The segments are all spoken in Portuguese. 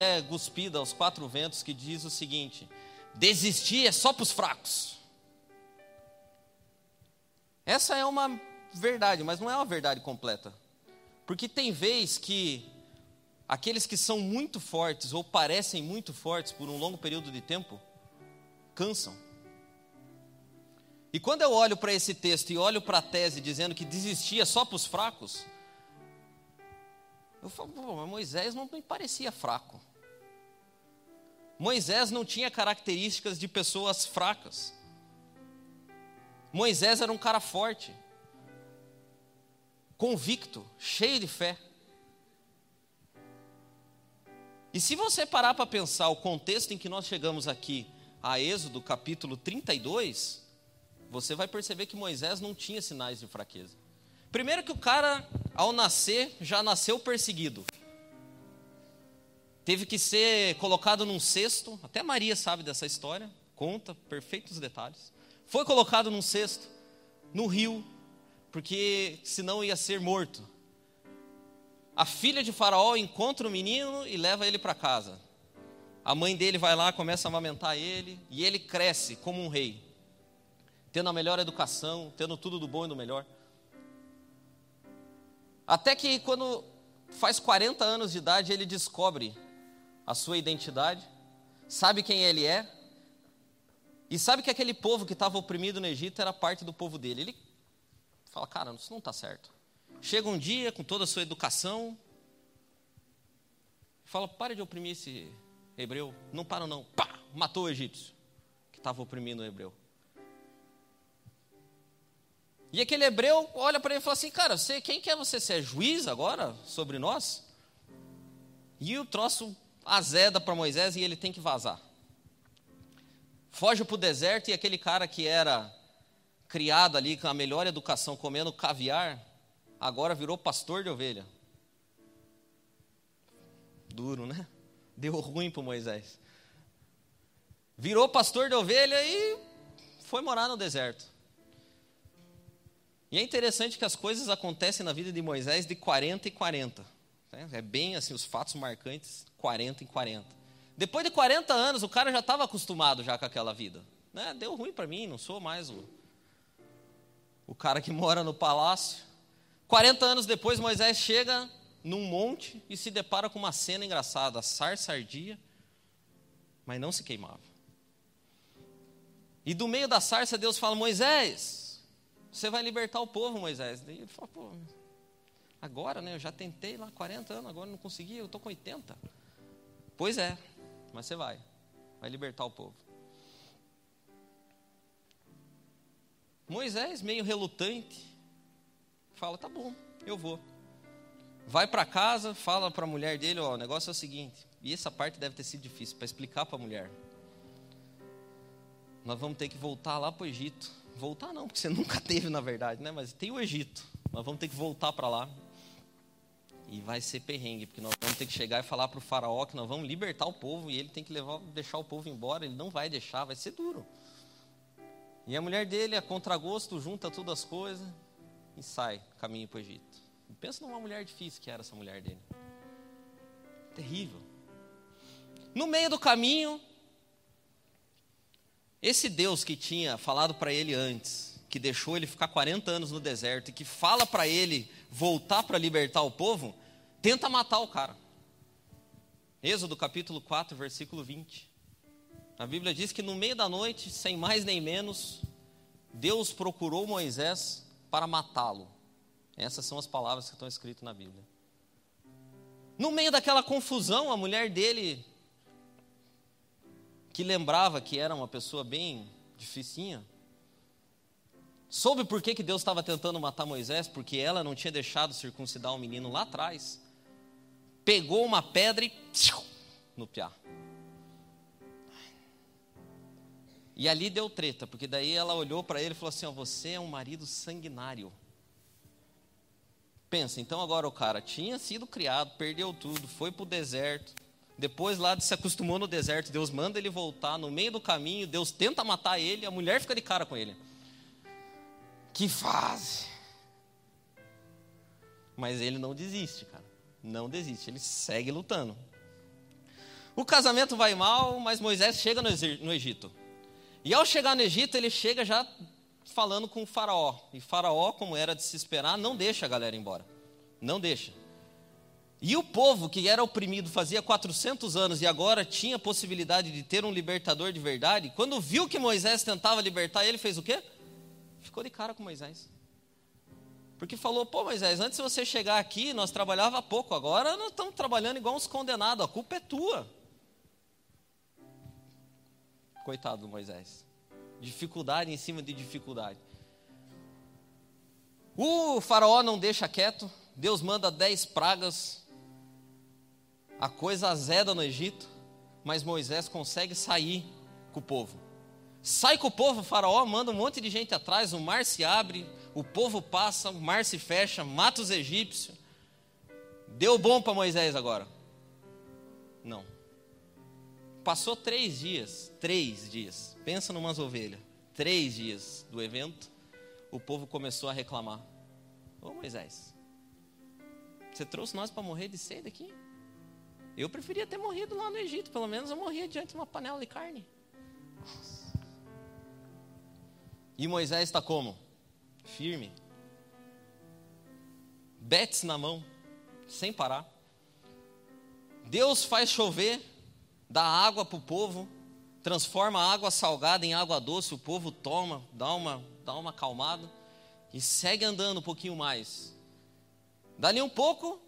é guspida aos quatro ventos que diz o seguinte: desistir é só para os fracos. Essa é uma verdade, mas não é uma verdade completa. Porque tem vez que aqueles que são muito fortes ou parecem muito fortes por um longo período de tempo cansam. E quando eu olho para esse texto e olho para a tese dizendo que desistia só para os fracos, eu falo, mas Moisés não me parecia fraco. Moisés não tinha características de pessoas fracas. Moisés era um cara forte, convicto, cheio de fé. E se você parar para pensar o contexto em que nós chegamos aqui, a Êxodo capítulo 32, você vai perceber que Moisés não tinha sinais de fraqueza. Primeiro que o cara, ao nascer, já nasceu perseguido. Teve que ser colocado num cesto, até Maria sabe dessa história, conta perfeitos detalhes. Foi colocado num cesto, no rio, porque senão ia ser morto. A filha de Faraó encontra o menino e leva ele para casa. A mãe dele vai lá, começa a amamentar ele, e ele cresce como um rei, tendo a melhor educação, tendo tudo do bom e do melhor. Até que quando faz 40 anos de idade, ele descobre a sua identidade, sabe quem ele é, e sabe que aquele povo que estava oprimido no Egito era parte do povo dele. Ele fala: Cara, isso não está certo. Chega um dia com toda a sua educação, fala: Pare de oprimir esse hebreu. Não para, não. Pá! Matou o egípcio que estava oprimindo o hebreu. E aquele hebreu olha para ele e fala assim: Cara, você, quem quer você? Você é juiz agora sobre nós? E o troço azeda para Moisés e ele tem que vazar. Foge para o deserto e aquele cara que era criado ali com a melhor educação, comendo caviar, agora virou pastor de ovelha. Duro, né? Deu ruim para Moisés. Virou pastor de ovelha e foi morar no deserto. E é interessante que as coisas acontecem na vida de Moisés de 40 e 40. Né? É bem assim, os fatos marcantes, 40 em 40. Depois de 40 anos, o cara já estava acostumado já com aquela vida. Né? Deu ruim para mim, não sou mais o, o cara que mora no palácio. 40 anos depois, Moisés chega num monte e se depara com uma cena engraçada. A sarça ardia, mas não se queimava. E do meio da sarça, Deus fala: Moisés, você vai libertar o povo, Moisés. Daí ele fala, pô, agora, né? Eu já tentei lá 40 anos, agora não consegui, eu estou com 80. Pois é, mas você vai. Vai libertar o povo. Moisés, meio relutante, fala: tá bom, eu vou. Vai para casa, fala para a mulher dele: ó, o negócio é o seguinte. E essa parte deve ter sido difícil para explicar para a mulher. Nós vamos ter que voltar lá para o Egito Voltar não, porque você nunca teve, na verdade, né? Mas tem o Egito. Nós vamos ter que voltar para lá. E vai ser perrengue, porque nós vamos ter que chegar e falar para o faraó que nós vamos libertar o povo e ele tem que levar, deixar o povo embora. Ele não vai deixar, vai ser duro. E a mulher dele, a contragosto, junta todas as coisas e sai caminho para o Egito. pensa numa mulher difícil que era essa mulher dele. Terrível. No meio do caminho, esse Deus que tinha falado para ele antes, que deixou ele ficar 40 anos no deserto e que fala para ele voltar para libertar o povo, tenta matar o cara. Êxodo capítulo 4, versículo 20. A Bíblia diz que no meio da noite, sem mais nem menos, Deus procurou Moisés para matá-lo. Essas são as palavras que estão escritas na Bíblia. No meio daquela confusão, a mulher dele que lembrava que era uma pessoa bem dificinha, soube por que, que Deus estava tentando matar Moisés? Porque ela não tinha deixado circuncidar o menino lá atrás. Pegou uma pedra e no piá. E ali deu treta, porque daí ela olhou para ele e falou assim: Você é um marido sanguinário. Pensa, então agora o cara tinha sido criado, perdeu tudo, foi para o deserto, depois lá se acostumou no deserto, Deus manda ele voltar no meio do caminho, Deus tenta matar ele, a mulher fica de cara com ele. Que fase! Mas ele não desiste, cara. Não desiste, ele segue lutando. O casamento vai mal, mas Moisés chega no Egito. E ao chegar no Egito, ele chega já falando com o faraó. E faraó, como era de se esperar, não deixa a galera embora. Não deixa. E o povo que era oprimido fazia 400 anos e agora tinha possibilidade de ter um libertador de verdade, quando viu que Moisés tentava libertar ele, fez o quê? Ficou de cara com Moisés. Porque falou, pô Moisés, antes de você chegar aqui, nós trabalhava pouco, agora nós estamos trabalhando igual uns condenados, a culpa é tua. Coitado do Moisés. Dificuldade em cima de dificuldade. O faraó não deixa quieto, Deus manda dez pragas, a coisa azeda no Egito, mas Moisés consegue sair com o povo. Sai com o povo, o faraó manda um monte de gente atrás, o mar se abre, o povo passa, o mar se fecha, mata os egípcios. Deu bom para Moisés agora? Não. Passou três dias, três dias, pensa numas ovelhas, três dias do evento, o povo começou a reclamar. Ô Moisés, você trouxe nós para morrer de sede aqui? Eu preferia ter morrido lá no Egito, pelo menos eu morria diante de uma panela de carne. E Moisés está como? Firme. Betes na mão, sem parar. Deus faz chover, dá água para o povo, transforma a água salgada em água doce, o povo toma, dá uma, dá uma acalmada e segue andando um pouquinho mais. Dali um pouco,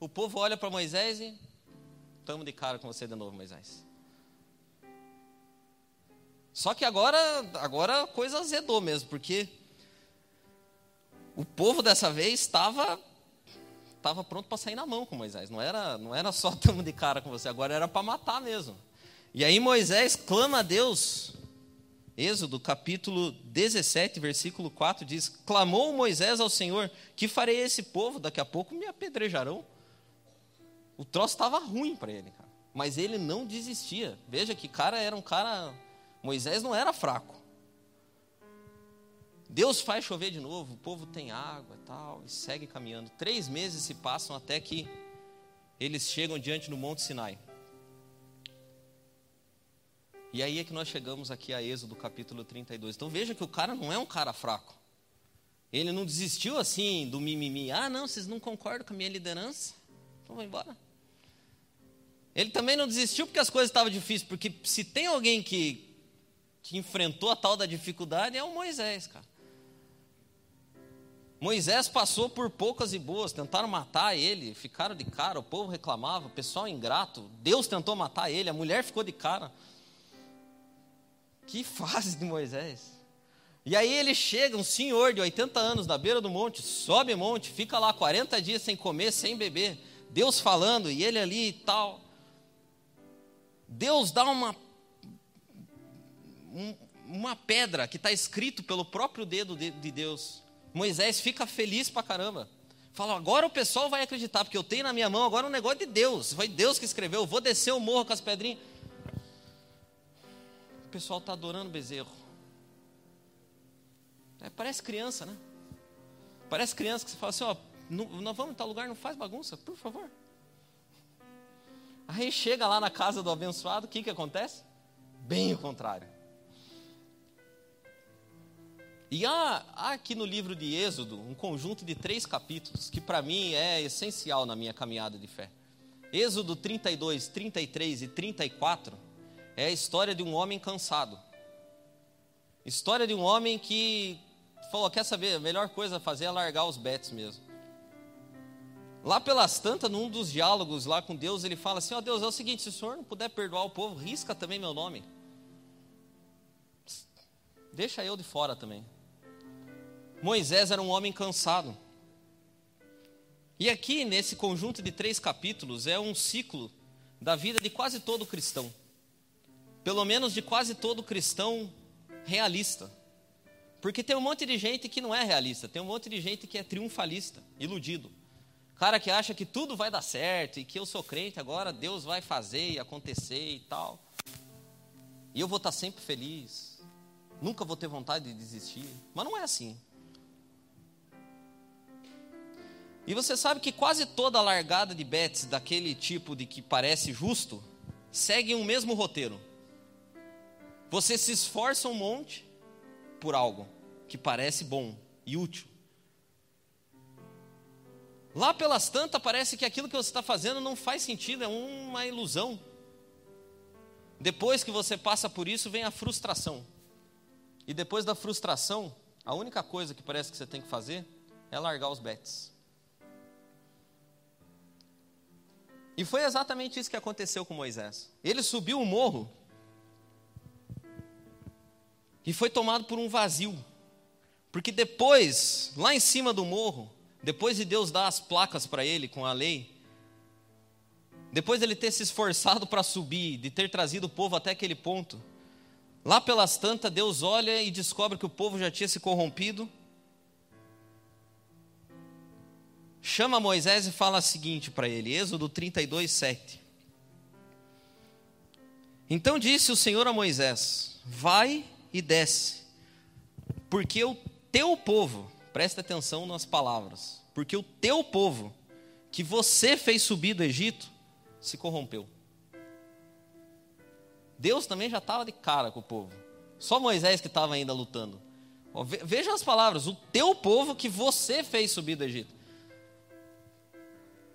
o povo olha para Moisés e estamos de cara com você de novo, Moisés. Só que agora, agora a coisa azedou mesmo, porque o povo dessa vez estava estava pronto para sair na mão com Moisés. Não era, não era só estamos de cara com você, agora era para matar mesmo. E aí Moisés clama a Deus. Êxodo capítulo 17, versículo 4 diz: Clamou Moisés ao Senhor: Que farei esse povo? Daqui a pouco me apedrejarão. O troço estava ruim para ele, cara. Mas ele não desistia. Veja que cara era um cara. Moisés não era fraco. Deus faz chover de novo, o povo tem água e tal, e segue caminhando. Três meses se passam até que eles chegam diante do Monte Sinai. E aí é que nós chegamos aqui a Êxodo capítulo 32. Então veja que o cara não é um cara fraco. Ele não desistiu assim do mimimi. Ah, não, vocês não concordam com a minha liderança? Então vou embora. Ele também não desistiu porque as coisas estavam difíceis, porque se tem alguém que, que enfrentou a tal da dificuldade é o Moisés, cara. Moisés passou por poucas e boas, tentaram matar ele, ficaram de cara, o povo reclamava, o pessoal ingrato, Deus tentou matar ele, a mulher ficou de cara. Que fase de Moisés. E aí ele chega, um senhor de 80 anos, na beira do monte, sobe monte, fica lá 40 dias sem comer, sem beber, Deus falando, e ele ali e tal. Deus dá uma, uma pedra que está escrito pelo próprio dedo de, de Deus. Moisés fica feliz pra caramba. Fala, agora o pessoal vai acreditar, porque eu tenho na minha mão agora um negócio de Deus. Foi Deus que escreveu. Eu vou descer o morro com as pedrinhas. O pessoal está adorando bezerro. É, parece criança, né? Parece criança que você fala assim: ó, nós vamos em tal lugar, não faz bagunça, por favor. Aí chega lá na casa do abençoado, o que, que acontece? Bem o contrário. E há, há, aqui no livro de Êxodo um conjunto de três capítulos que para mim é essencial na minha caminhada de fé. Êxodo 32, 33 e 34 é a história de um homem cansado. História de um homem que falou: quer saber, a melhor coisa a fazer é largar os betes mesmo. Lá pelas tantas, num dos diálogos lá com Deus, ele fala assim: Ó oh, Deus, é o seguinte, se o senhor não puder perdoar o povo, risca também meu nome. Deixa eu de fora também. Moisés era um homem cansado. E aqui, nesse conjunto de três capítulos, é um ciclo da vida de quase todo cristão. Pelo menos de quase todo cristão realista. Porque tem um monte de gente que não é realista, tem um monte de gente que é triunfalista, iludido. Cara que acha que tudo vai dar certo e que eu sou crente, agora Deus vai fazer e acontecer e tal. E eu vou estar sempre feliz. Nunca vou ter vontade de desistir. Mas não é assim. E você sabe que quase toda a largada de bets daquele tipo de que parece justo seguem o mesmo roteiro. Você se esforça um monte por algo que parece bom e útil. Lá pelas tantas, parece que aquilo que você está fazendo não faz sentido, é uma ilusão. Depois que você passa por isso, vem a frustração. E depois da frustração, a única coisa que parece que você tem que fazer é largar os bets. E foi exatamente isso que aconteceu com Moisés. Ele subiu o morro e foi tomado por um vazio. Porque depois, lá em cima do morro, depois de Deus dar as placas para ele com a lei, depois de ele ter se esforçado para subir, de ter trazido o povo até aquele ponto, lá pelas tantas, Deus olha e descobre que o povo já tinha se corrompido. Chama Moisés e fala o seguinte para ele, Êxodo 32, 7. Então disse o Senhor a Moisés: Vai e desce, porque o teu povo Presta atenção nas palavras. Porque o teu povo, que você fez subir do Egito, se corrompeu. Deus também já estava de cara com o povo. Só Moisés que estava ainda lutando. Veja as palavras: o teu povo que você fez subir do Egito.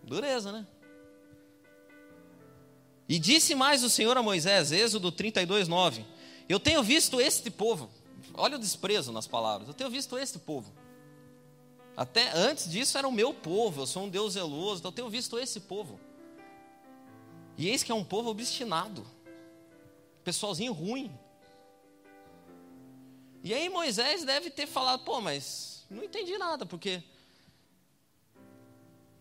Dureza, né? E disse mais o Senhor a Moisés, Êxodo 32, 9: Eu tenho visto este povo, olha o desprezo nas palavras, eu tenho visto este povo até antes disso era o meu povo, eu sou um Deus zeloso, então eu tenho visto esse povo. E eis que é um povo obstinado, pessoalzinho ruim. E aí Moisés deve ter falado, pô, mas não entendi nada, porque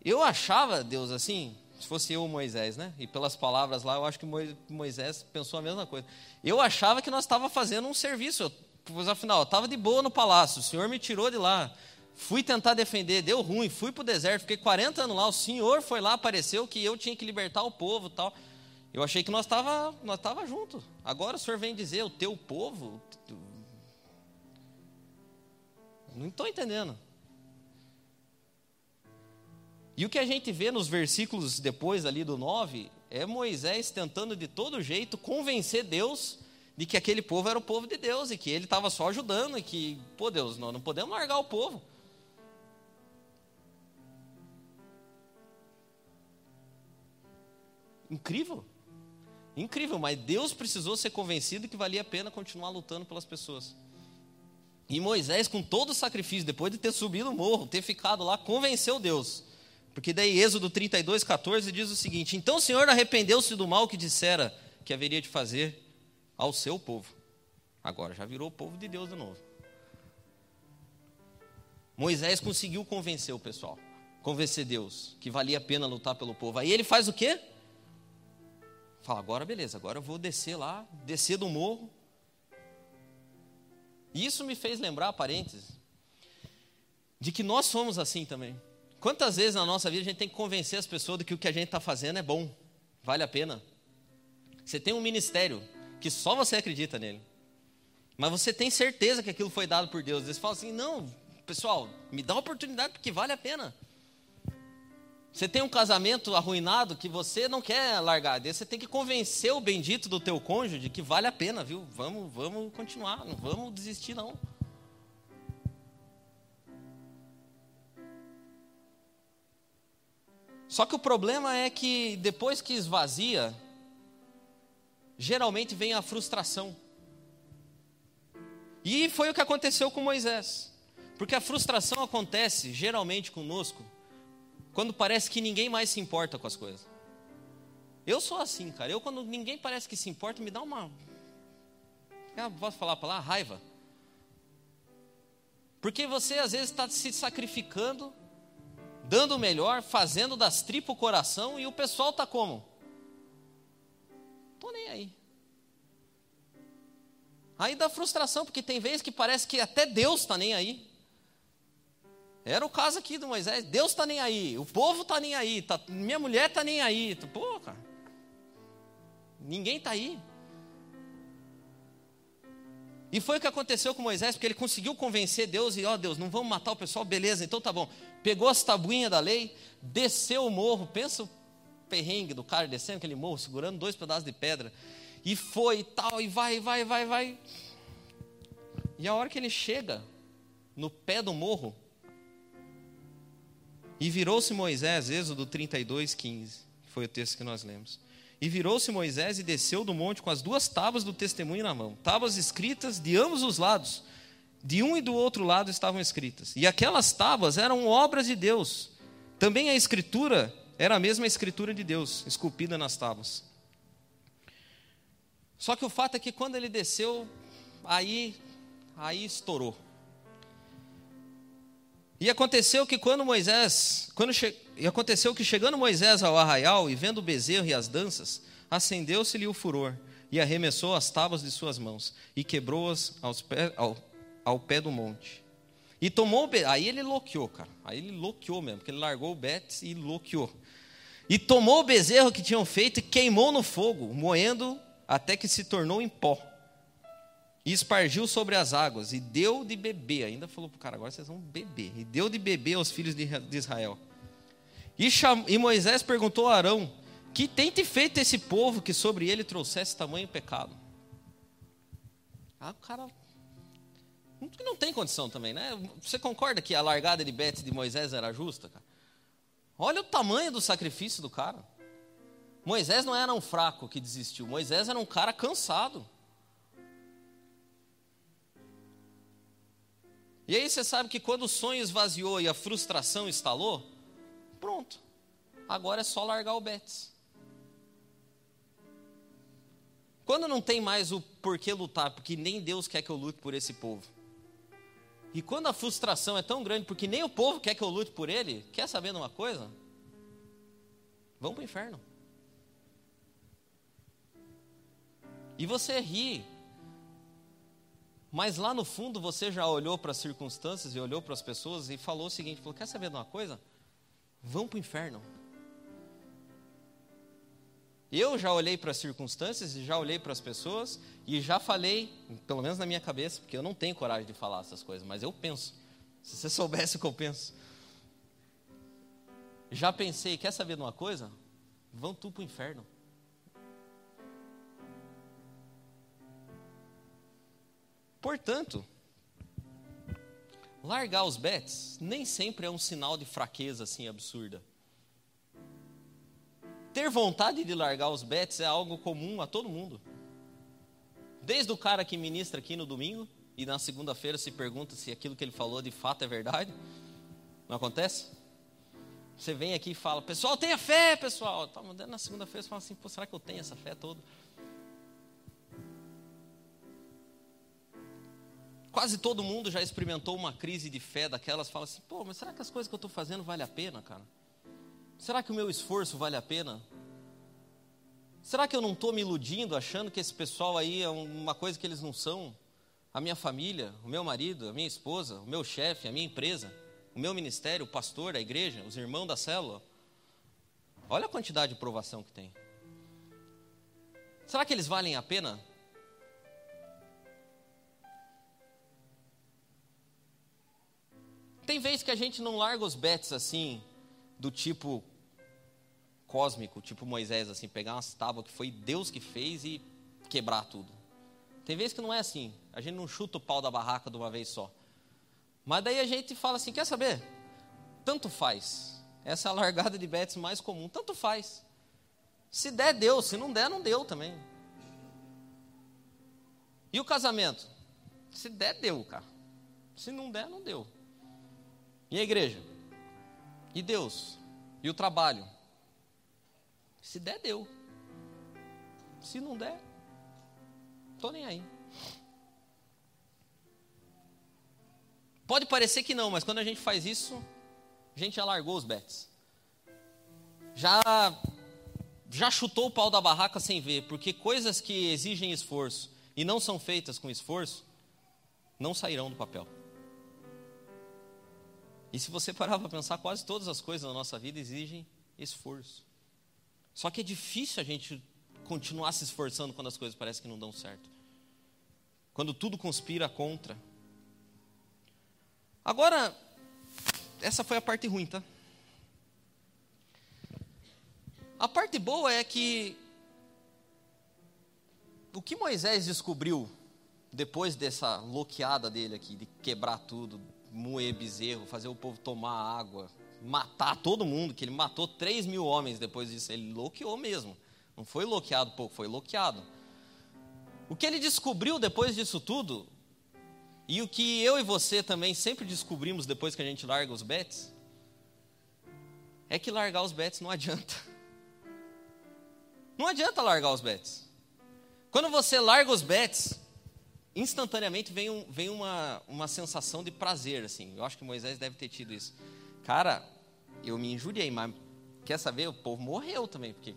eu achava Deus assim, se fosse eu Moisés, né? E pelas palavras lá, eu acho que Moisés pensou a mesma coisa. Eu achava que nós estava fazendo um serviço, pois afinal, eu estava de boa no palácio, o Senhor me tirou de lá, Fui tentar defender, deu ruim, fui para o deserto, fiquei 40 anos lá. O Senhor foi lá, apareceu que eu tinha que libertar o povo tal. Eu achei que nós estava nós tava junto. Agora o Senhor vem dizer, o teu povo. Não estou entendendo. E o que a gente vê nos versículos depois ali do 9 é Moisés tentando de todo jeito convencer Deus de que aquele povo era o povo de Deus e que ele estava só ajudando e que, pô Deus, nós não podemos largar o povo. Incrível. Incrível, mas Deus precisou ser convencido que valia a pena continuar lutando pelas pessoas. E Moisés, com todo o sacrifício, depois de ter subido o morro, ter ficado lá, convenceu Deus. Porque daí Êxodo 32, 14 diz o seguinte: Então o Senhor arrependeu-se do mal que dissera que haveria de fazer ao seu povo. Agora já virou o povo de Deus de novo. Moisés conseguiu convencer o pessoal, convencer Deus que valia a pena lutar pelo povo. Aí ele faz o quê? Fala, agora beleza, agora eu vou descer lá, descer do morro. Isso me fez lembrar, parênteses, de que nós somos assim também. Quantas vezes na nossa vida a gente tem que convencer as pessoas de que o que a gente está fazendo é bom, vale a pena. Você tem um ministério que só você acredita nele, mas você tem certeza que aquilo foi dado por Deus. Você fala assim: não, pessoal, me dá uma oportunidade porque vale a pena. Você tem um casamento arruinado que você não quer largar. Você tem que convencer o bendito do teu cônjuge que vale a pena, viu? Vamos, vamos continuar, não vamos desistir não. Só que o problema é que depois que esvazia, geralmente vem a frustração. E foi o que aconteceu com Moisés. Porque a frustração acontece geralmente conosco quando parece que ninguém mais se importa com as coisas. Eu sou assim, cara. Eu, quando ninguém parece que se importa, me dá uma. Eu posso falar para lá? Raiva. Porque você às vezes está se sacrificando, dando o melhor, fazendo das tripas o coração, e o pessoal está como? Estou nem aí. Aí dá frustração, porque tem vezes que parece que até Deus está nem aí. Era o caso aqui do Moisés. Deus está nem aí, o povo está nem aí, tá, minha mulher está nem aí. Pô, cara, ninguém está aí. E foi o que aconteceu com Moisés, porque ele conseguiu convencer Deus e, ó oh, Deus, não vamos matar o pessoal, beleza, então tá bom. Pegou as tabuinhas da lei, desceu o morro, pensa perrengue do cara descendo aquele morro, segurando dois pedaços de pedra. E foi e tal, e vai, vai, vai, vai. E a hora que ele chega no pé do morro, e virou-se Moisés, Êxodo 32, 15, que foi o texto que nós lemos. E virou-se Moisés e desceu do monte com as duas tábuas do testemunho na mão, tábuas escritas de ambos os lados, de um e do outro lado estavam escritas. E aquelas tábuas eram obras de Deus. Também a escritura era a mesma escritura de Deus, esculpida nas tábuas. Só que o fato é que quando ele desceu, aí, aí estourou. E aconteceu que quando Moisés, quando che... e aconteceu que chegando Moisés ao arraial e vendo o bezerro e as danças, acendeu-se-lhe o furor e arremessou as tábuas de suas mãos e quebrou-as pé, ao, ao pé do monte. E tomou, aí ele loqueou, cara. Aí ele loqueou mesmo, porque ele largou o Betes e loqueou. E tomou o bezerro que tinham feito e queimou no fogo, moendo até que se tornou em pó. E espargiu sobre as águas, e deu de beber. Ainda falou para o cara, agora vocês vão beber. E deu de beber aos filhos de Israel. E, cham... e Moisés perguntou a Arão: Que tem te feito esse povo que sobre ele trouxesse tamanho pecado? Ah, o cara. Não tem condição também, né? Você concorda que a largada de Betes de Moisés era justa, cara? Olha o tamanho do sacrifício do cara. Moisés não era um fraco que desistiu, Moisés era um cara cansado. E aí você sabe que quando o sonho esvaziou e a frustração instalou, pronto. Agora é só largar o Betis. Quando não tem mais o porquê lutar, porque nem Deus quer que eu lute por esse povo. E quando a frustração é tão grande, porque nem o povo quer que eu lute por ele, quer saber de uma coisa? Vamos para o inferno. E você ri. Mas lá no fundo você já olhou para as circunstâncias e olhou para as pessoas e falou o seguinte: falou, quer saber de uma coisa? Vão para o inferno. Eu já olhei para as circunstâncias e já olhei para as pessoas e já falei, pelo menos na minha cabeça, porque eu não tenho coragem de falar essas coisas, mas eu penso. Se você soubesse o que eu penso. Já pensei, quer saber de uma coisa? Vão tu para o inferno. Portanto, largar os bets nem sempre é um sinal de fraqueza assim absurda. Ter vontade de largar os bets é algo comum a todo mundo. Desde o cara que ministra aqui no domingo e na segunda-feira se pergunta se aquilo que ele falou de fato é verdade. Não acontece? Você vem aqui e fala, pessoal, tenha fé, pessoal. Tá, na segunda-feira você fala assim, será que eu tenho essa fé toda? Quase todo mundo já experimentou uma crise de fé daquelas, fala assim: pô, mas será que as coisas que eu estou fazendo vale a pena, cara? Será que o meu esforço vale a pena? Será que eu não estou me iludindo, achando que esse pessoal aí é uma coisa que eles não são? A minha família, o meu marido, a minha esposa, o meu chefe, a minha empresa, o meu ministério, o pastor da igreja, os irmãos da célula. Olha a quantidade de provação que tem. Será que eles valem a pena? Tem vezes que a gente não larga os bets assim, do tipo cósmico, tipo Moisés, assim, pegar umas tábuas que foi Deus que fez e quebrar tudo. Tem vezes que não é assim. A gente não chuta o pau da barraca de uma vez só. Mas daí a gente fala assim: quer saber? Tanto faz. Essa é a largada de bets mais comum. Tanto faz. Se der, deu. Se não der, não deu também. E o casamento? Se der, deu, cara. Se não der, não deu. E a igreja? E Deus? E o trabalho? Se der, deu. Se não der, estou nem aí. Pode parecer que não, mas quando a gente faz isso, a gente já largou os bets. Já já chutou o pau da barraca sem ver, porque coisas que exigem esforço e não são feitas com esforço, não sairão do papel. E se você parar para pensar, quase todas as coisas na nossa vida exigem esforço. Só que é difícil a gente continuar se esforçando quando as coisas parecem que não dão certo. Quando tudo conspira contra. Agora, essa foi a parte ruim, tá? A parte boa é que o que Moisés descobriu depois dessa loqueada dele aqui, de quebrar tudo, moer bezerro, fazer o povo tomar água, matar todo mundo, que ele matou 3 mil homens depois disso, ele loqueou mesmo. Não foi loqueado pouco, foi loqueado. O que ele descobriu depois disso tudo, e o que eu e você também sempre descobrimos depois que a gente larga os bets, é que largar os bets não adianta. Não adianta largar os bets. Quando você larga os bets, instantaneamente vem, um, vem uma, uma sensação de prazer, assim. Eu acho que Moisés deve ter tido isso. Cara, eu me injuriei, mas quer saber? O povo morreu também, porque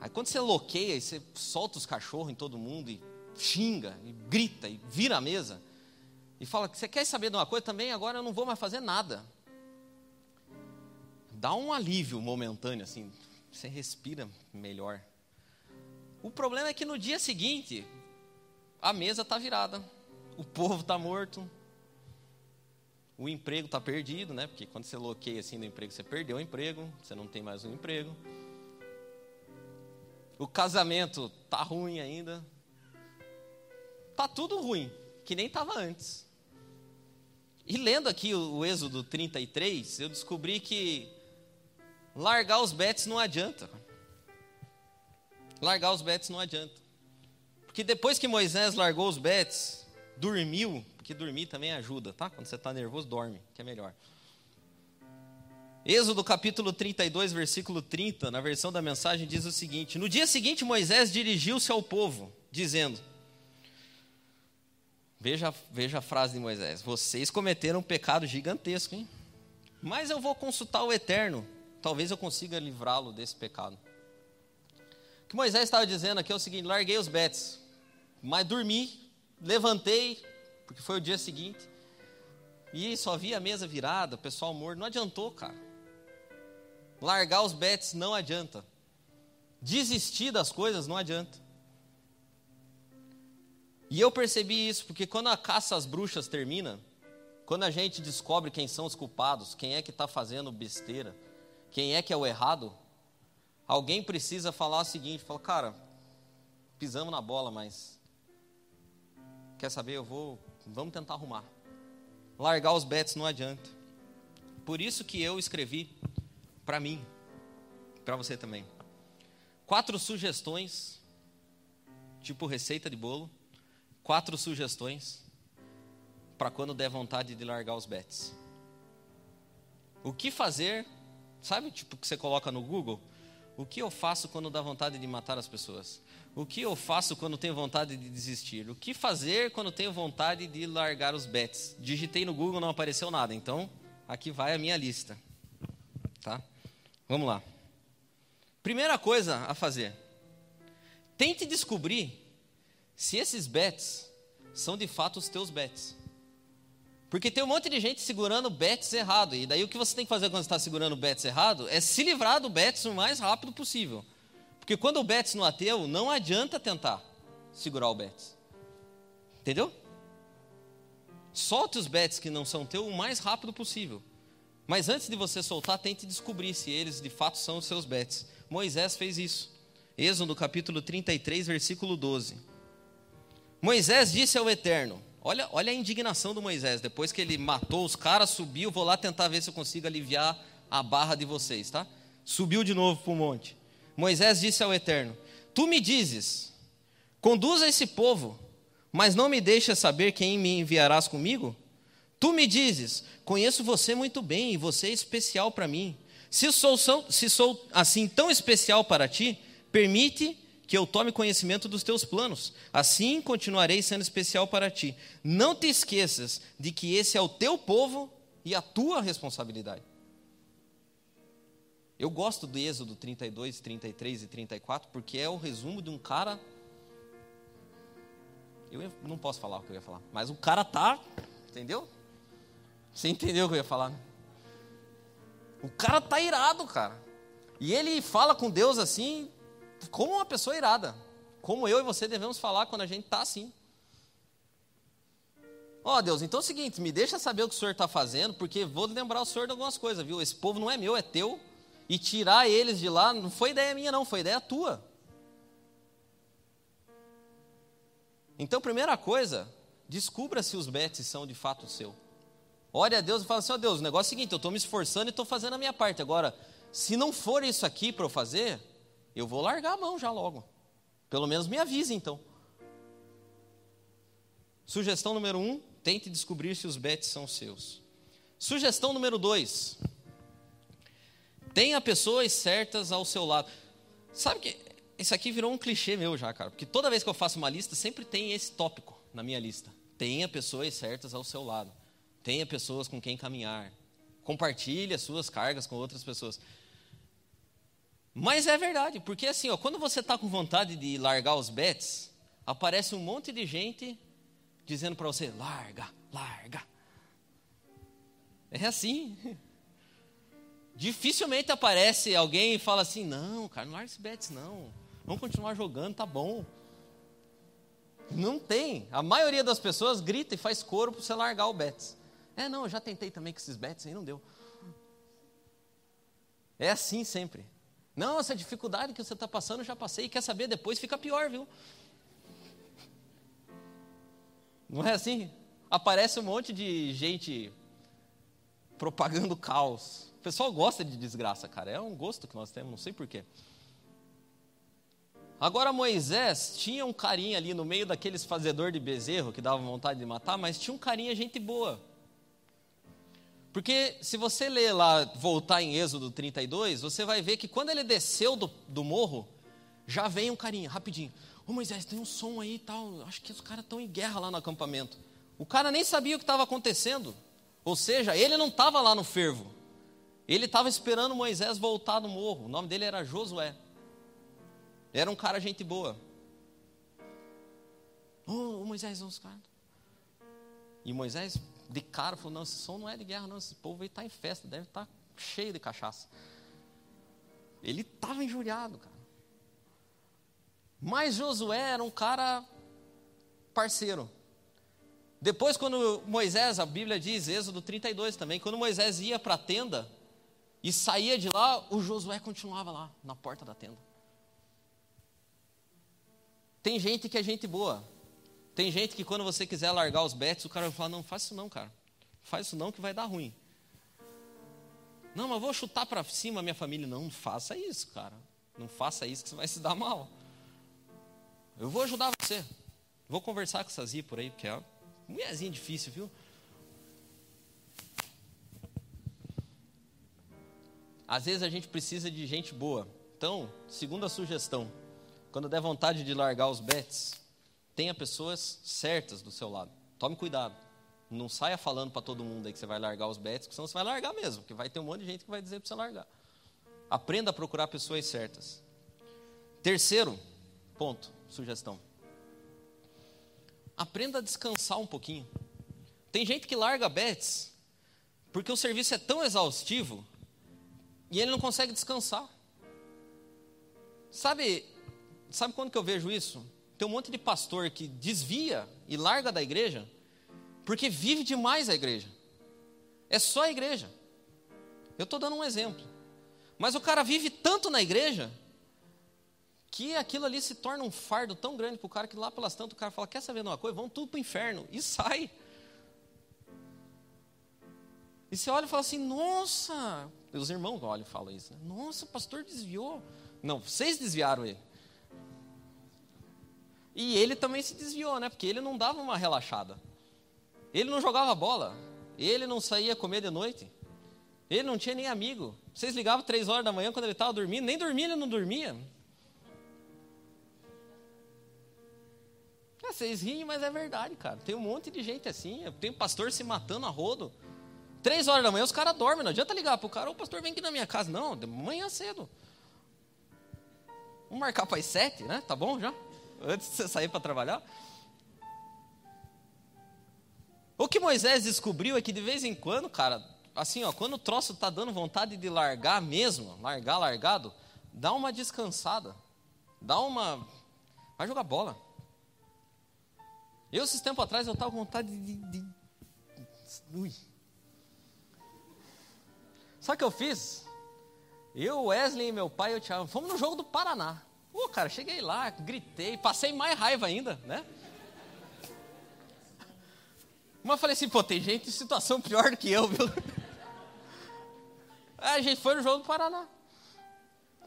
aí quando você loqueia e você solta os cachorros em todo mundo e xinga, e grita, e vira a mesa, e fala que você quer saber de uma coisa também, agora eu não vou mais fazer nada. Dá um alívio momentâneo, assim, você respira melhor. O problema é que no dia seguinte, a mesa está virada, o povo está morto, o emprego está perdido, né? Porque quando você bloqueia assim no emprego, você perdeu o emprego, você não tem mais um emprego. O casamento tá ruim ainda. Tá tudo ruim, que nem estava antes. E lendo aqui o, o Êxodo 33, eu descobri que largar os bets não adianta. Largar os bets não adianta. Porque depois que Moisés largou os bets, dormiu, porque dormir também ajuda, tá? Quando você está nervoso, dorme, que é melhor. Êxodo capítulo 32, versículo 30, na versão da mensagem, diz o seguinte: No dia seguinte, Moisés dirigiu-se ao povo, dizendo: veja, veja a frase de Moisés: Vocês cometeram um pecado gigantesco, hein? Mas eu vou consultar o Eterno, talvez eu consiga livrá-lo desse pecado. O que Moisés estava dizendo aqui é o seguinte: larguei os betes, mas dormi, levantei, porque foi o dia seguinte. E só via a mesa virada, o pessoal morto. Não adiantou, cara. Largar os bets não adianta. Desistir das coisas não adianta. E eu percebi isso, porque quando a caça às bruxas termina, quando a gente descobre quem são os culpados, quem é que está fazendo besteira, quem é que é o errado, alguém precisa falar o seguinte: fala, cara, pisamos na bola, mas quer saber? Eu vou Vamos tentar arrumar. Largar os bets não adianta. Por isso que eu escrevi para mim, para você também. Quatro sugestões, tipo receita de bolo. Quatro sugestões para quando der vontade de largar os bets. O que fazer, sabe, tipo que você coloca no Google? O que eu faço quando dá vontade de matar as pessoas? O que eu faço quando tenho vontade de desistir? O que fazer quando tenho vontade de largar os bets? Digitei no Google, não apareceu nada. Então, aqui vai a minha lista. Tá? Vamos lá. Primeira coisa a fazer. Tente descobrir se esses bets são de fato os teus bets. Porque tem um monte de gente segurando bets errado. E daí o que você tem que fazer quando está segurando bets errado é se livrar do bets o mais rápido possível. Porque quando o Betis não ateu, não adianta tentar segurar o Betis. Entendeu? Solte os bets que não são teu o mais rápido possível. Mas antes de você soltar, tente descobrir se eles de fato são os seus bets. Moisés fez isso. Êxodo capítulo 33, versículo 12. Moisés disse ao Eterno: Olha, olha a indignação do Moisés. Depois que ele matou os caras, subiu, vou lá tentar ver se eu consigo aliviar a barra de vocês, tá? Subiu de novo para o monte. Moisés disse ao Eterno: Tu me dizes, conduza esse povo, mas não me deixa saber quem me enviarás comigo? Tu me dizes, conheço você muito bem e você é especial para mim. Se sou, se sou assim tão especial para ti, permite que eu tome conhecimento dos teus planos. Assim continuarei sendo especial para ti. Não te esqueças de que esse é o teu povo e a tua responsabilidade. Eu gosto do Êxodo 32, 33 e 34, porque é o resumo de um cara. Eu não posso falar o que eu ia falar, mas o cara tá, entendeu? Você entendeu o que eu ia falar? Né? O cara tá irado, cara. E ele fala com Deus assim, como uma pessoa irada. Como eu e você devemos falar quando a gente tá assim. Ó oh, Deus, então é o seguinte, me deixa saber o que o Senhor está fazendo, porque vou lembrar o Senhor de algumas coisas, viu? Esse povo não é meu, é teu e tirar eles de lá, não foi ideia minha, não, foi ideia tua. Então, primeira coisa, descubra se os bets são de fato seu. Ore a Deus e fala assim: ó oh, Deus, o negócio é o seguinte, eu estou me esforçando e estou fazendo a minha parte. Agora, se não for isso aqui para eu fazer, eu vou largar a mão já logo. Pelo menos me avise então. Sugestão número um: tente descobrir se os bets são seus. Sugestão número dois: tenha pessoas certas ao seu lado. Sabe que isso aqui virou um clichê meu já, cara, porque toda vez que eu faço uma lista, sempre tem esse tópico na minha lista. Tenha pessoas certas ao seu lado. Tenha pessoas com quem caminhar. Compartilhe as suas cargas com outras pessoas. Mas é verdade, porque assim, ó, quando você está com vontade de largar os bets, aparece um monte de gente dizendo para você: larga, larga. É assim. Dificilmente aparece alguém e fala assim: não, cara, não larga esses bets, não. Vamos continuar jogando, tá bom. Não tem. A maioria das pessoas grita e faz coro para você largar o bets. É, não, eu já tentei também com esses bets aí, não deu. É assim sempre. Não, essa dificuldade que você está passando já passei. Quer saber? Depois fica pior, viu? Não é assim? Aparece um monte de gente propagando caos. O pessoal gosta de desgraça, cara. É um gosto que nós temos, não sei porquê. Agora Moisés tinha um carinha ali no meio daqueles fazedor de bezerro que dava vontade de matar, mas tinha um carinha gente boa. Porque se você ler lá, voltar em Êxodo 32, você vai ver que quando ele desceu do, do morro, já vem um carinha, rapidinho. Ô Moisés, tem um som aí e tal, acho que os caras estão em guerra lá no acampamento. O cara nem sabia o que estava acontecendo. Ou seja, ele não estava lá no fervo. Ele estava esperando Moisés voltar do morro. O nome dele era Josué. Era um cara gente boa. Ô oh, Moisés, os caras. E Moisés de cara, falou: não, esse som não é de guerra, não. Esse povo aí está em festa, deve estar tá cheio de cachaça. Ele estava injuriado, cara. Mas Josué era um cara parceiro. Depois, quando Moisés, a Bíblia diz, Êxodo 32 também, quando Moisés ia para a tenda e saía de lá, o Josué continuava lá, na porta da tenda. Tem gente que é gente boa, tem gente que quando você quiser largar os bets, o cara vai falar: não, faz isso não, cara. Faz isso não que vai dar ruim. Não, mas vou chutar para cima a minha família. Não, não faça isso, cara. Não faça isso que você vai se dar mal. Eu vou ajudar você. Vou conversar com essas por aí, porque é uma mulherzinha difícil, viu? Às vezes a gente precisa de gente boa. Então, segunda sugestão, quando der vontade de largar os bets, Tenha pessoas certas do seu lado. Tome cuidado. Não saia falando para todo mundo aí que você vai largar os bets, porque senão você vai largar mesmo, porque vai ter um monte de gente que vai dizer para você largar. Aprenda a procurar pessoas certas. Terceiro ponto, sugestão. Aprenda a descansar um pouquinho. Tem gente que larga bets porque o serviço é tão exaustivo e ele não consegue descansar. Sabe, sabe quando que eu vejo isso? Tem um monte de pastor que desvia e larga da igreja porque vive demais a igreja. É só a igreja. Eu estou dando um exemplo. Mas o cara vive tanto na igreja que aquilo ali se torna um fardo tão grande para o cara que lá pelas tantas o cara fala: Quer saber de uma coisa? Vamos tudo para o inferno. E sai. E você olha e fala assim: Nossa. Os irmãos olham e falam isso. Né? Nossa, o pastor desviou. Não, vocês desviaram ele. E ele também se desviou, né? Porque ele não dava uma relaxada. Ele não jogava bola. Ele não saía comer de noite. Ele não tinha nem amigo. Vocês ligavam três horas da manhã quando ele estava dormindo. Nem dormia, ele não dormia. É, vocês riem, mas é verdade, cara. Tem um monte de gente assim. Tem pastor se matando a rodo. Três horas da manhã os caras dormem. Não adianta ligar para o cara, o pastor vem aqui na minha casa. Não, de manhã cedo. Vamos marcar para as sete, né? Tá bom já? Antes de você sair para trabalhar. O que Moisés descobriu é que de vez em quando, cara, assim, ó, quando o troço tá dando vontade de largar mesmo, largar largado, dá uma descansada. Dá uma vai jogar bola. Eu esses tempos atrás eu tava com vontade de, de... Ui. Sabe o que eu fiz? Eu, Wesley e meu pai, eu Thiago, fomos no jogo do Paraná. Pô, cara, cheguei lá, gritei, passei mais raiva ainda, né? Mas falei assim, pô, tem gente em situação pior do que eu, viu? Aí a gente foi no jogo do Paraná.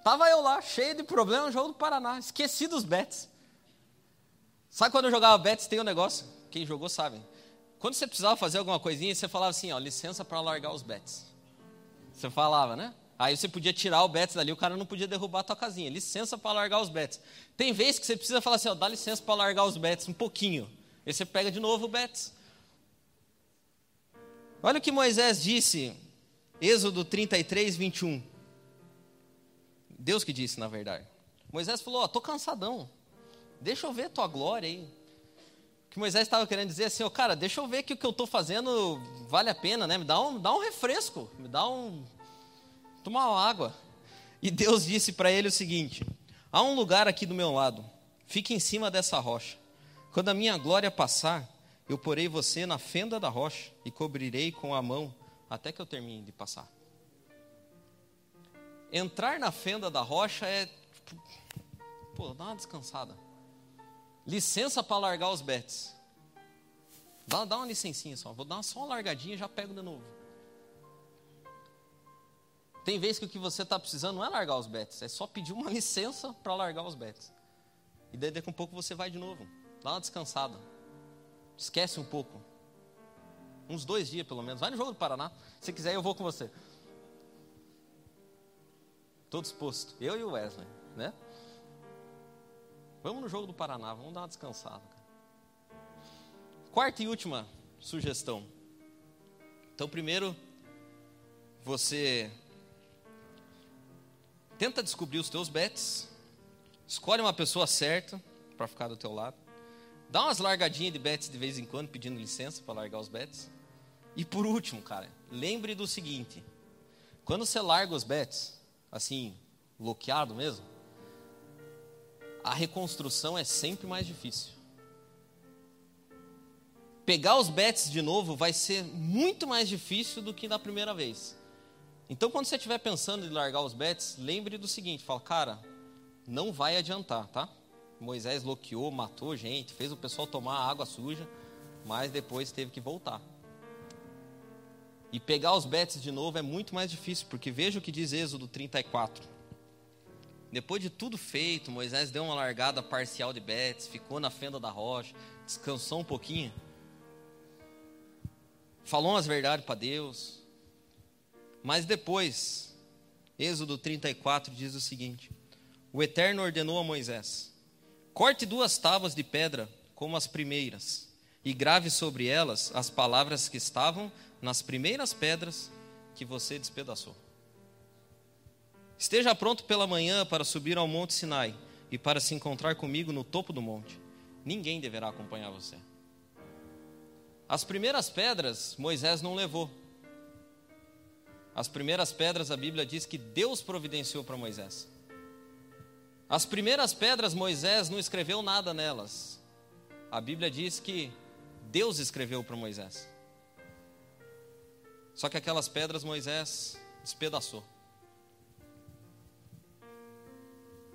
Tava eu lá, cheio de problema no jogo do Paraná, esqueci dos bets. Sabe quando eu jogava bets, tem um negócio? Quem jogou sabe. Quando você precisava fazer alguma coisinha, você falava assim, ó, licença para largar os bets. Você falava, né? Aí você podia tirar o bets dali, o cara não podia derrubar a tua casinha. Licença para largar os bets. Tem vezes que você precisa falar assim, ó, dá licença para largar os bets um pouquinho. Aí você pega de novo o bets. Olha o que Moisés disse, Êxodo 33, 21. Deus que disse, na verdade. Moisés falou: Ó, tô cansadão. Deixa eu ver tua glória aí. O que Moisés estava querendo dizer assim, ó, cara, deixa eu ver que o que eu estou fazendo vale a pena, né? Me dá um, dá um refresco, me dá um. Tomar uma água. E Deus disse para ele o seguinte: há um lugar aqui do meu lado, fique em cima dessa rocha. Quando a minha glória passar, eu porei você na fenda da rocha e cobrirei com a mão até que eu termine de passar. Entrar na fenda da rocha é. Pô, dá uma descansada. Licença para largar os bets. Dá, dá uma licencinha só. Vou dar só uma largadinha e já pego de novo. Tem vezes que o que você está precisando não é largar os bets, é só pedir uma licença para largar os bets. E daí daqui a um pouco você vai de novo. Dá uma descansada. Esquece um pouco. Uns dois dias pelo menos. Vai no jogo do Paraná. Se quiser, eu vou com você. Estou disposto. Eu e o Wesley, né? Vamos no jogo do Paraná, vamos dar uma descansada. Quarta e última sugestão. Então, primeiro, você tenta descobrir os teus bets, escolhe uma pessoa certa para ficar do teu lado. Dá umas largadinhas de bets de vez em quando, pedindo licença para largar os bets. E por último, cara, lembre do seguinte: quando você larga os bets, assim, bloqueado mesmo, a reconstrução é sempre mais difícil. Pegar os bets de novo vai ser muito mais difícil do que da primeira vez. Então, quando você estiver pensando em largar os bets, lembre do seguinte: fala, cara, não vai adiantar, tá? Moisés bloqueou, matou gente, fez o pessoal tomar água suja, mas depois teve que voltar. E pegar os betes de novo é muito mais difícil, porque veja o que diz Êxodo 34. Depois de tudo feito, Moisés deu uma largada parcial de betes, ficou na fenda da rocha, descansou um pouquinho, falou umas verdades para Deus. Mas depois, Êxodo 34 diz o seguinte: O Eterno ordenou a Moisés: Corte duas tábuas de pedra como as primeiras, e grave sobre elas as palavras que estavam nas primeiras pedras que você despedaçou. Esteja pronto pela manhã para subir ao Monte Sinai e para se encontrar comigo no topo do monte. Ninguém deverá acompanhar você. As primeiras pedras Moisés não levou. As primeiras pedras a Bíblia diz que Deus providenciou para Moisés. As primeiras pedras, Moisés não escreveu nada nelas. A Bíblia diz que Deus escreveu para Moisés. Só que aquelas pedras Moisés despedaçou.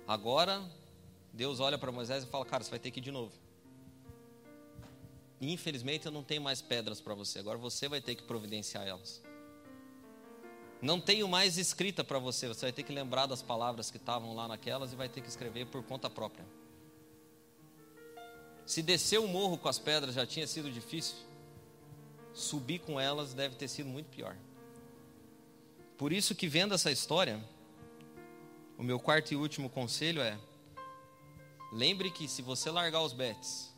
Agora, Deus olha para Moisés e fala: Cara, você vai ter que ir de novo. Infelizmente, eu não tenho mais pedras para você. Agora você vai ter que providenciar elas. Não tenho mais escrita para você, você vai ter que lembrar das palavras que estavam lá naquelas e vai ter que escrever por conta própria. Se descer o morro com as pedras já tinha sido difícil, subir com elas deve ter sido muito pior. Por isso que vendo essa história, o meu quarto e último conselho é: lembre que se você largar os bets,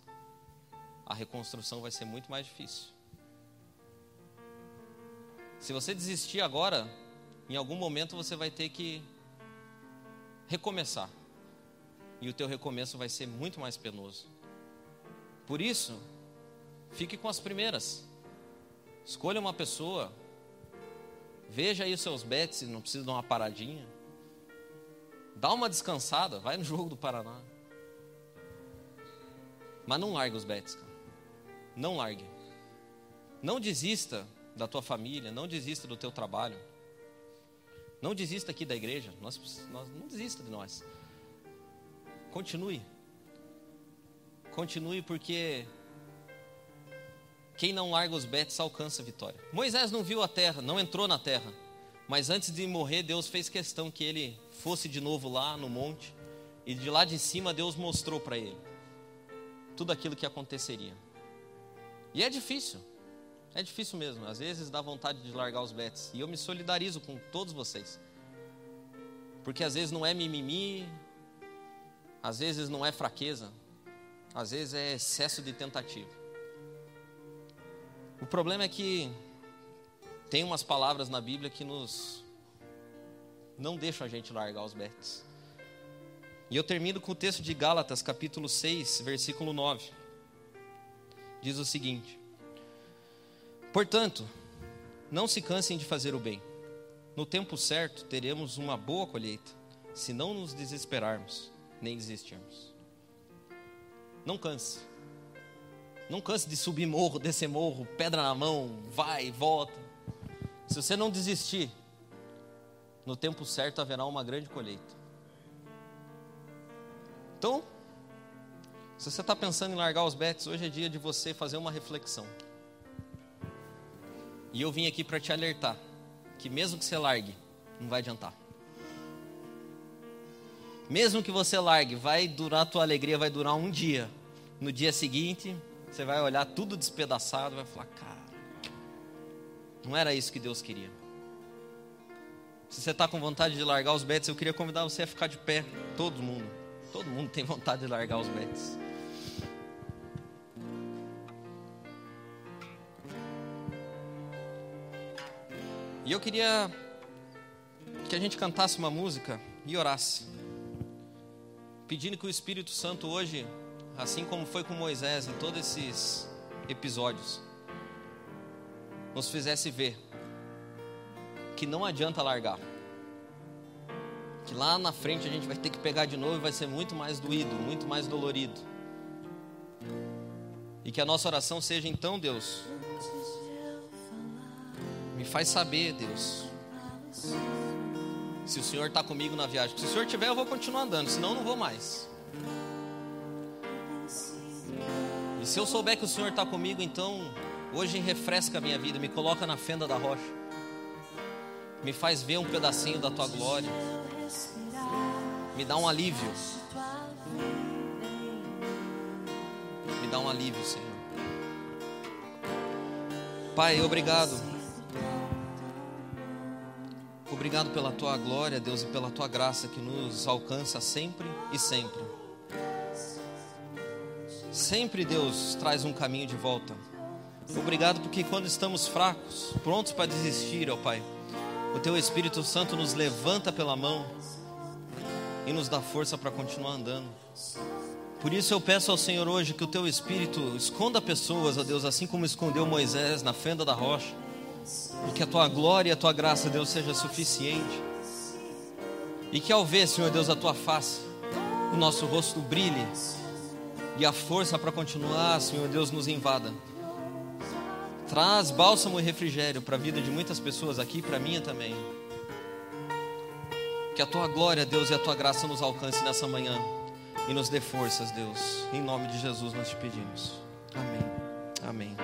a reconstrução vai ser muito mais difícil. Se você desistir agora, em algum momento você vai ter que recomeçar. E o teu recomeço vai ser muito mais penoso. Por isso, fique com as primeiras. Escolha uma pessoa. Veja aí os seus bets, não precisa dar uma paradinha. Dá uma descansada, vai no jogo do Paraná. Mas não largue os bets, cara. Não largue. Não desista da tua família, não desista do teu trabalho. Não desista aqui da igreja. Nós, nós, não desista de nós. Continue. Continue porque quem não larga os betes alcança a vitória. Moisés não viu a terra, não entrou na terra. Mas antes de morrer, Deus fez questão que ele fosse de novo lá no monte. E de lá de cima, Deus mostrou para ele tudo aquilo que aconteceria. E é difícil. É difícil mesmo. Às vezes dá vontade de largar os betes. E eu me solidarizo com todos vocês. Porque às vezes não é mimimi, às vezes não é fraqueza, às vezes é excesso de tentativa. O problema é que tem umas palavras na Bíblia que nos não deixam a gente largar os betes. E eu termino com o texto de Gálatas, capítulo 6, versículo 9. Diz o seguinte: Portanto, não se cansem de fazer o bem. No tempo certo teremos uma boa colheita, se não nos desesperarmos nem desistirmos. Não canse. Não canse de subir morro, descer morro, pedra na mão, vai, volta. Se você não desistir, no tempo certo haverá uma grande colheita. Então, se você está pensando em largar os bets, hoje é dia de você fazer uma reflexão. E eu vim aqui para te alertar que mesmo que você largue, não vai adiantar. Mesmo que você largue, vai durar a tua alegria, vai durar um dia. No dia seguinte, você vai olhar tudo despedaçado, vai falar, cara, não era isso que Deus queria. Se você está com vontade de largar os bets, eu queria convidar você a ficar de pé, todo mundo. Todo mundo tem vontade de largar os bets. E eu queria que a gente cantasse uma música e orasse, pedindo que o Espírito Santo hoje, assim como foi com Moisés em todos esses episódios, nos fizesse ver que não adianta largar. Que lá na frente a gente vai ter que pegar de novo e vai ser muito mais doído, muito mais dolorido. E que a nossa oração seja então, Deus, me faz saber, Deus, se o Senhor está comigo na viagem. Se o Senhor tiver, eu vou continuar andando, senão eu não vou mais. E se eu souber que o Senhor está comigo, então hoje refresca a minha vida, me coloca na fenda da rocha, me faz ver um pedacinho da tua glória, me dá um alívio. Me dá um alívio, Senhor. Pai, obrigado Obrigado pela tua glória, Deus, e pela tua graça que nos alcança sempre e sempre. Sempre, Deus, traz um caminho de volta. Obrigado porque quando estamos fracos, prontos para desistir, ó Pai, o teu Espírito Santo nos levanta pela mão e nos dá força para continuar andando. Por isso eu peço ao Senhor hoje que o teu Espírito esconda pessoas, ó Deus, assim como escondeu Moisés na fenda da rocha e que a tua glória e a tua graça, Deus, seja suficiente. E que ao ver, Senhor Deus, a tua face, o nosso rosto brilhe e a força para continuar, Senhor Deus, nos invada. Traz bálsamo e refrigério para a vida de muitas pessoas aqui, para a minha também. Que a tua glória, Deus, e a tua graça nos alcance nessa manhã e nos dê forças, Deus. Em nome de Jesus nós te pedimos. Amém. Amém.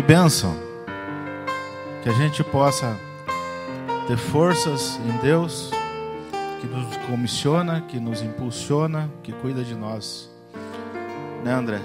Que bênção. Que a gente possa ter forças em Deus, que nos comissiona, que nos impulsiona, que cuida de nós. Né, André?